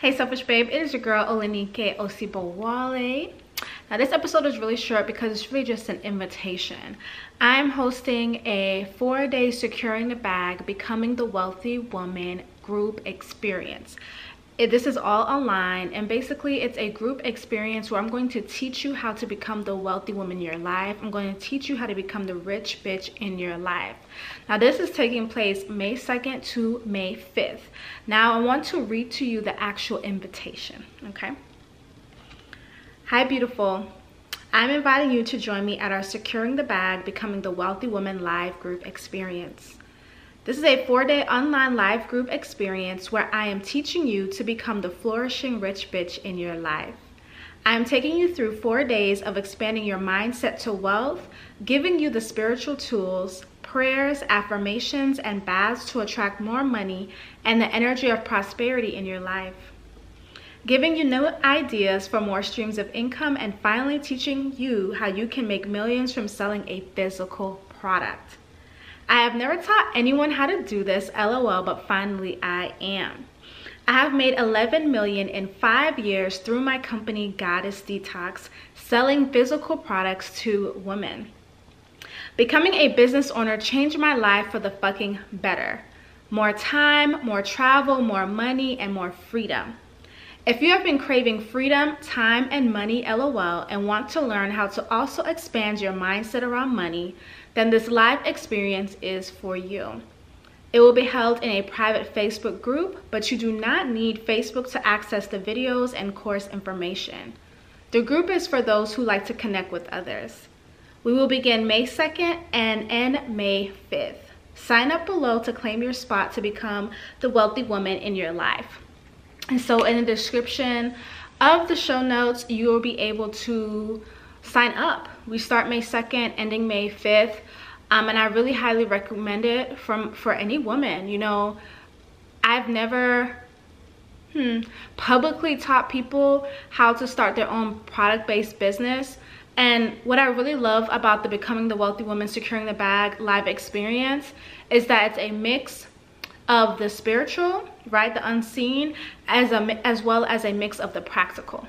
Hey Selfish Babe, it is your girl Olenike Osibowale. Now this episode is really short because it's really just an invitation. I'm hosting a four-day Securing the Bag, Becoming the Wealthy Woman group experience it, this is all online and basically it's a group experience where I'm going to teach you how to become the wealthy woman in your life. I'm going to teach you how to become the rich bitch in your life. Now this is taking place May 2nd to May 5th. Now I want to read to you the actual invitation, okay? Hi beautiful. I'm inviting you to join me at our Securing the Bag Becoming the Wealthy Woman live group experience. This is a four day online live group experience where I am teaching you to become the flourishing rich bitch in your life. I am taking you through four days of expanding your mindset to wealth, giving you the spiritual tools, prayers, affirmations, and baths to attract more money and the energy of prosperity in your life. Giving you new ideas for more streams of income and finally teaching you how you can make millions from selling a physical product. I have never taught anyone how to do this, lol, but finally I am. I have made 11 million in five years through my company Goddess Detox, selling physical products to women. Becoming a business owner changed my life for the fucking better. More time, more travel, more money, and more freedom. If you have been craving freedom, time, and money, lol, and want to learn how to also expand your mindset around money, then this live experience is for you. It will be held in a private Facebook group, but you do not need Facebook to access the videos and course information. The group is for those who like to connect with others. We will begin May 2nd and end May 5th. Sign up below to claim your spot to become the wealthy woman in your life. And so in the description of the show notes, you will be able to sign up. We start May 2nd, ending May 5th. Um, and I really highly recommend it from for any woman. You know, I've never hmm, publicly taught people how to start their own product-based business. And what I really love about the Becoming the Wealthy Woman Securing the Bag live experience is that it's a mix of the spiritual, right, the unseen, as, a, as well as a mix of the practical.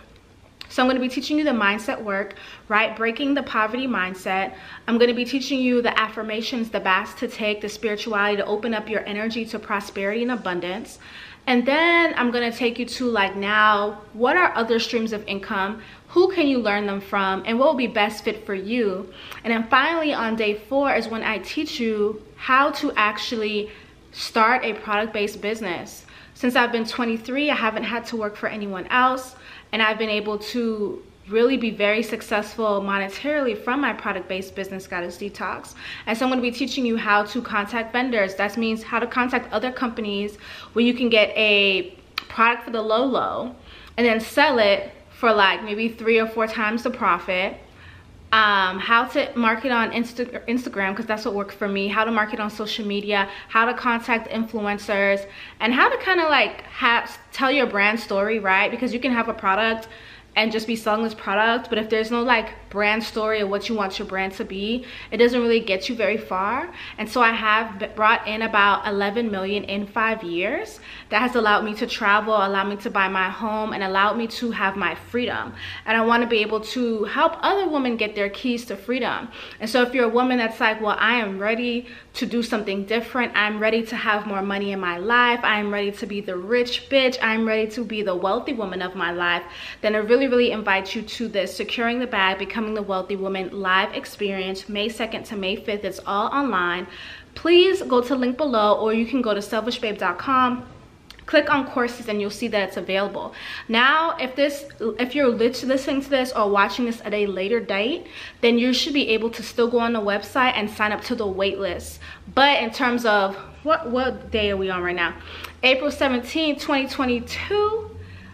So I'm going to be teaching you the mindset work, right? Breaking the poverty mindset. I'm going to be teaching you the affirmations, the baths to take, the spirituality to open up your energy to prosperity and abundance. And then I'm going to take you to like now, what are other streams of income? Who can you learn them from? And what will be best fit for you? And then finally on day four is when I teach you how to actually start a product-based business. Since I've been 23, I haven't had to work for anyone else and I've been able to really be very successful monetarily from my product-based business goddess detox. And so i'm going to be teaching you how to contact vendors. That means how to contact other companies where you can get a product for the low low and then sell it for like maybe three or four times the profit um, how to market on Insta Instagram because that's what worked for me, how to market on social media, how to contact influencers, and how to kind of like have tell your brand story, right? Because you can have a product and just be selling this product. But if there's no like brand story of what you want your brand to be it doesn't really get you very far. And so i have brought in about 11 million in five years. That has allowed me to travel allowed me to buy my home and allowed me to have my freedom. And i want to be able to help other women get their keys to freedom. And so if you're a woman that's like well i am ready to do something different. I'm ready to have more money in my life. I'm ready to be the rich bitch. I'm ready to be the wealthy woman of my life then it really really, really invite you to this Securing the Bag, Becoming the Wealthy Woman live experience, May 2nd to May 5th. It's all online. Please go to link below or you can go to selfishbabe.com click on courses and you'll see that it's available now if this if you're listening to this or watching this at a later date then you should be able to still go on the website and sign up to the wait list but in terms of what what day are we on right now april 17 2022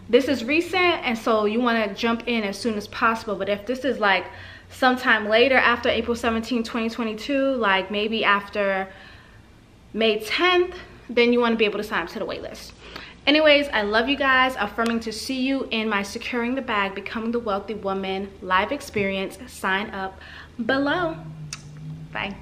this is recent and so you want to jump in as soon as possible. But if this is like sometime later after april 17 2022 like maybe after may 10th then you want to be able to sign up to the waitlist. Anyways i love you guys. Affirming to see you in my securing the bag becoming the wealthy woman live experience. Sign up below. Bye